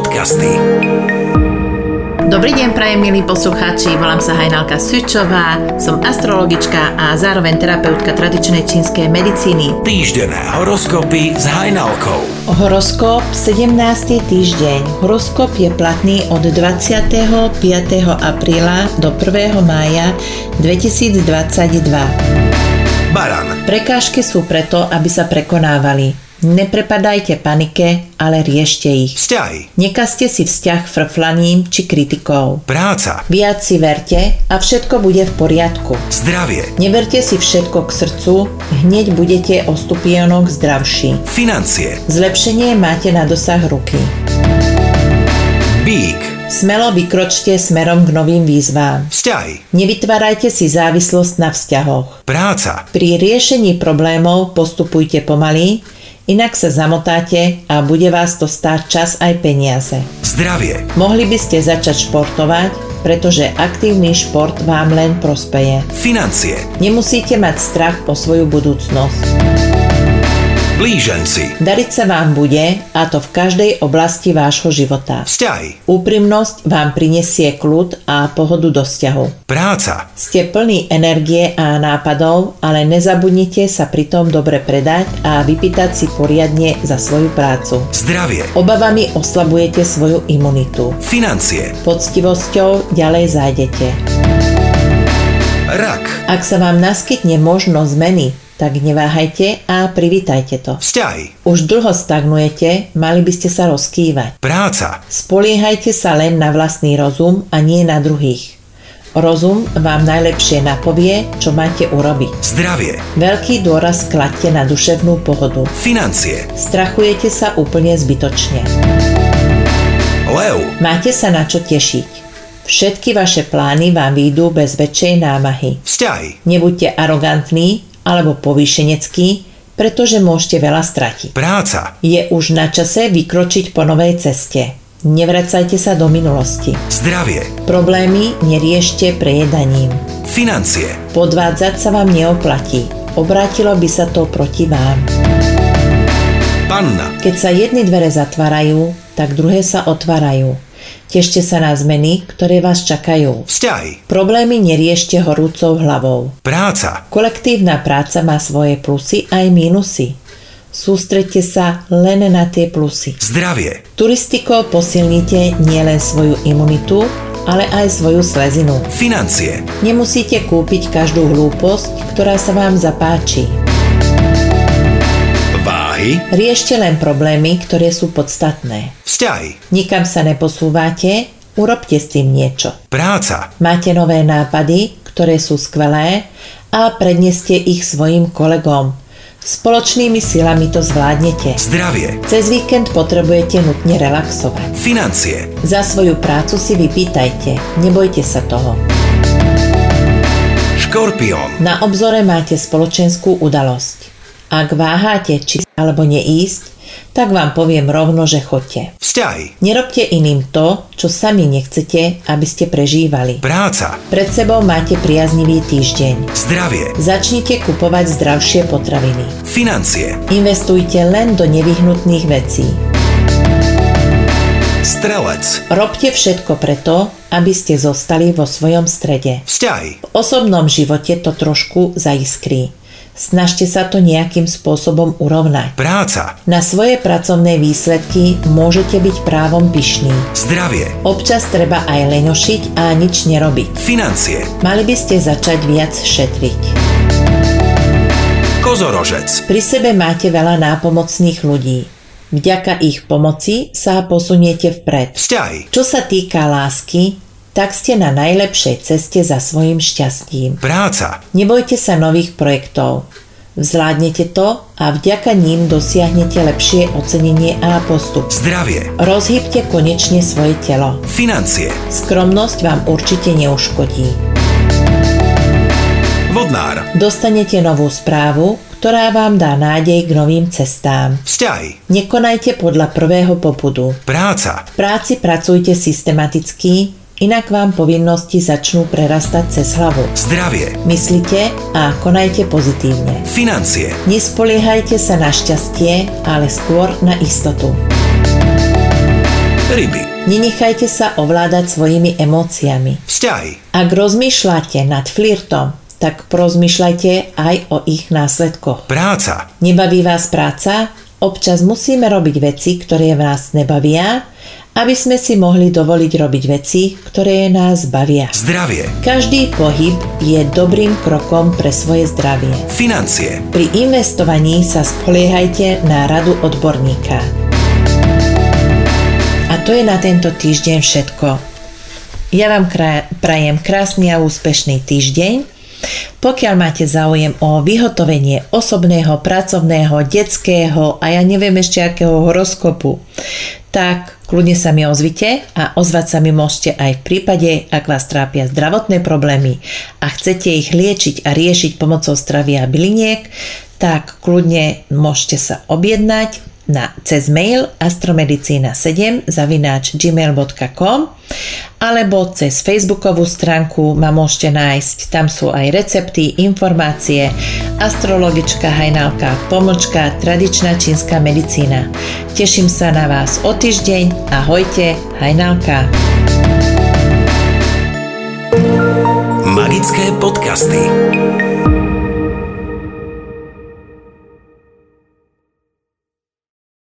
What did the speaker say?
Podcasty. Dobrý deň, prajem milí poslucháči, volám sa Hajnalka Sučová, som astrologička a zároveň terapeutka tradičnej čínskej medicíny. Týždené horoskopy s Hajnalkou. Horoskop 17. týždeň. Horoskop je platný od 25. apríla do 1. mája 2022. Baran, Prekážky sú preto, aby sa prekonávali. Neprepadajte panike, ale riešte ich. vzťahy, Nekazte si vzťah frflaním či kritikou. práca, Viac si verte a všetko bude v poriadku. zdravie, Neberte si všetko k srdcu, hneď budete o stupienok zdravší. financie, Zlepšenie máte na dosah ruky. bík, Smelo vykročte smerom k novým výzvám. vzťahy, Nevytvárajte si závislosť na vzťahoch. práca, Pri riešení problémov postupujte pomaly, inak sa zamotáte a bude vás to stáť čas aj peniaze. zdravie, Mohli by ste začať športovať, pretože aktívny šport vám len prospeje. financie, Nemusíte mať strach o svoju budúcnosť. Blíženci, Dariť sa vám bude, a to v každej oblasti vášho života. vzťahy, Úprimnosť vám prinesie kľud a pohodu do vzťahu. práca, Ste plní energie a nápadov, ale nezabudnite sa pritom dobre predať a vypýtať si poriadne za svoju prácu. zdravie, Obavami oslabujete svoju imunitu. financie, Poctivosťou ďalej zájdete. rak, Ak sa vám naskytne možnosť zmeny, tak neváhajte a privítajte to. vzťahy, Už dlho stagnujete, mali by ste sa rozkývať. práca, Spoliehajte sa len na vlastný rozum a nie na druhých. Rozum vám najlepšie napovie, čo máte urobiť. zdravie, Veľký dôraz kladte na duševnú pohodu. financie, Strachujete sa úplne zbytočne. lev, Máte sa na čo tešiť. Všetky vaše plány vám výjdu bez väčšej námahy. vzťahy, Nebuďte arogantní alebo povýšeneckí, pretože môžete veľa stratiť. práca, Je už na čase vykročiť po novej ceste. Nevracajte sa do minulosti. zdravie, Problémy neriešte prejedaním. financie, Podvádzať sa vám neoplatí. Obrátilo by sa to proti vám. panna, Keď sa jedny dvere zatvárajú, tak druhé sa otvárajú. Tešte sa na zmeny, ktoré vás čakajú. vzťahy, Problémy neriešte horúcou hlavou. práca, Kolektívna práca má svoje plusy aj mínusy. Sústredte sa len na tie plusy. zdravie, Turistikou posilnite nielen svoju imunitu, ale aj svoju slezinu. financie, Nemusíte kúpiť každú hlúposť, ktorá sa vám zapáči. Váhy, Riešte len problémy, ktoré sú podstatné. vzťahy, Nikam sa neposúvate, urobte s tým niečo. práca, Máte nové nápady, ktoré sú skvelé a predneste ich svojim kolegom. Spoločnými silami to zvládnete. zdravie, Cez víkend potrebujete nutne relaxovať. financie, Za svoju prácu si vypýtajte, nebojte sa toho. škorpión, Na obzore máte spoločenskú udalosť. Ak váháte, či alebo neísť, tak vám poviem rovno, že chodte. vzťahy, Nerobte iným to, čo sami nechcete, aby ste prežívali. práca, Pred sebou máte priaznivý týždeň. zdravie, Začnite kupovať zdravšie potraviny. financie, Investujte len do nevyhnutných vecí. strelec, Robte všetko preto, aby ste zostali vo svojom strede. vzťahy, V osobnom živote to trošku zaiskrí. Snažte sa to nejakým spôsobom urovnať. práca, Na svoje pracovné výsledky môžete byť právom pyšní. zdravie, Občas treba aj leňošiť a nič nerobiť. financie, Mali by ste začať viac šetriť. kozorožec, Pri sebe máte veľa nápomocných ľudí. Vďaka ich pomoci sa posuniete vpred. vzťahy, Čo sa týka lásky, tak ste na najlepšej ceste za svojim šťastím. práca, Nebojte sa nových projektov. Vzládnete to a vďaka ním dosiahnete lepšie ocenenie a postup. zdravie, Rozhybte konečne svoje telo. financie, Skromnosť vám určite neuškodí. vodnár, Dostanete novú správu, ktorá vám dá nádej k novým cestám. vzťahy, Nekonajte podľa prvého popudu. práca, V práci pracujte systematicky, inak vám povinnosti začnú prerastať cez hlavu. zdravie, Myslite a konajte pozitívne. financie, Nespoliehajte sa na šťastie, ale skôr na istotu. Ryby. Nenechajte sa ovládať svojimi emóciami. Vzťahy. Ak rozmýšľate nad flirtom, tak porozmýšľajte aj o ich následkoch. Práca. Nebaví vás práca? Občas musíme robiť veci, ktoré vás nebavia, aby sme si mohli dovoliť robiť veci, ktoré nás bavia. Zdravie. Každý pohyb je dobrým krokom pre svoje zdravie. Financie. Pri investovaní sa spoliehajte na radu odborníka. A to je na tento týždeň všetko. Ja vám prajem krásny a úspešný týždeň. Pokiaľ máte záujem o vyhotovenie osobného, pracovného, detského a ja neviem ešte akého horoskopu, tak kľudne sa mi ozvite a ozvať sa mi môžete aj v prípade, ak vás trápia zdravotné problémy a chcete ich liečiť a riešiť pomocou stravy a byliniek, tak kľudne môžete sa objednať na, cez mail astromedicina7 zavináč gmail.com alebo cez facebookovú stránku ma môžete nájsť. Tam sú aj recepty, informácie, astrologička Hajnalka, pomočka, tradičná čínska medicína. Teším sa na vás o týždeň. Ahojte, Hajnalka. Magické podcasty.